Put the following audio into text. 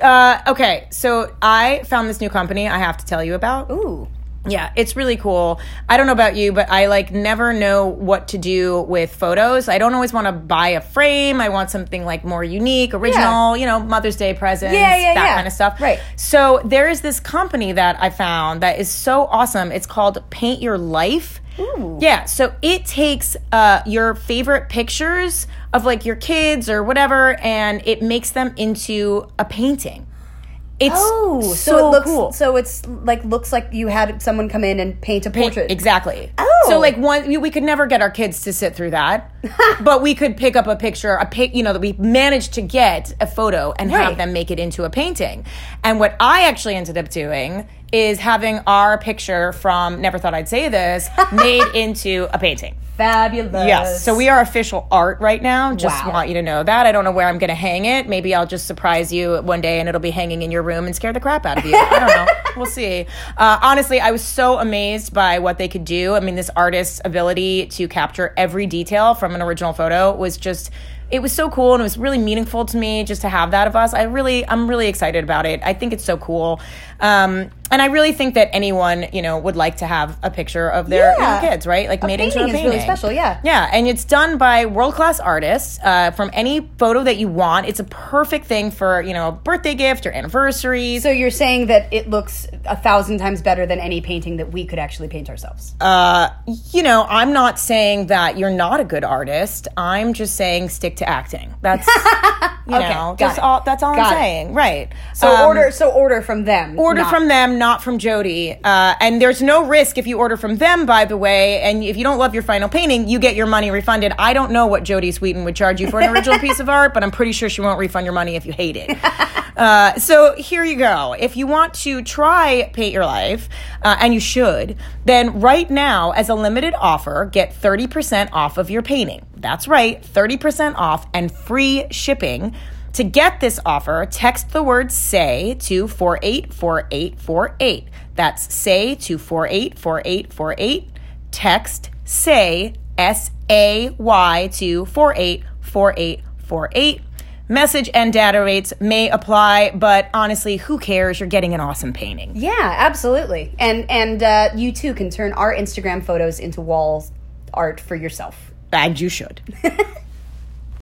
Uh, okay, so I found this new company I have to tell you about. Ooh. Yeah, it's really cool. I don't know about you, but I like never know what to do with photos. I don't always want to buy a frame. I want something like more unique, original, yeah. you know, Mother's Day presents, Yeah, yeah, that yeah. kind of stuff. Right. So there is this company that I found that is so awesome. It's called Paint Your Life. Ooh. Yeah, so it takes uh, your favorite pictures of like your kids or whatever, and it makes them into a painting. It's Oh, so, so, it looks cool. so it's like looks like you had someone come in and paint a portrait. Exactly. Oh. So oh. like one, we, we could never get our kids to sit through that, but we could pick up a picture, a pic, you know, that we managed to get a photo and Right. have them make it into a painting. And what I actually ended up doing is having our picture from Never Thought I'd Say This made into a painting. Fabulous. Yes. So we are official art right now. Just Wow. want you to know that. I don't know where I'm going to hang it. Maybe I'll just surprise you one day and it'll be hanging in your room and scare the crap out of you. I don't know. We'll see. Uh, honestly, I was so amazed by what they could do. I mean, this artist's ability to capture every detail from an original photo was just. It was so cool and it was really meaningful to me just to have that of us. I really, I'm really excited about it. I think it's so cool. Um, and I really think that anyone, you know, would like to have a picture of their Yeah. kids, right? Like made into a painting is really special, yeah. Yeah, and it's done by world class artists uh, from any photo that you want. It's a perfect thing for you know a birthday gift or anniversaries. So you're saying that it looks a thousand times better than any painting that we could actually paint ourselves. uh, you know, I'm not saying that you're not a good artist. I'm just saying stick to acting. That's you Okay, know, that's it. all. That's all Got I'm it. saying. Right. So Um, order so order from them. Order not- from them, not from Jodie. Uh, and there's no risk if you order from them, by the way. And if you don't love your final painting, you get your money refunded. I don't know what Jodie Sweetin would charge you for an original piece of art, but I'm pretty sure she won't refund your money if you hate it. Uh, so here you go. If you want to try Paint Your Life, uh, and you should, then right now, as a limited offer, get 30% off of your painting. That's right, 30% off and free shipping. To get this offer, text the word say to 484848. That's say to 484848. Text say S A Y to 484848. Message and data rates may apply, but honestly, who cares? You're getting an awesome painting. Yeah, absolutely. And and uh, you too can turn our Instagram photos into wall art for yourself. And you should.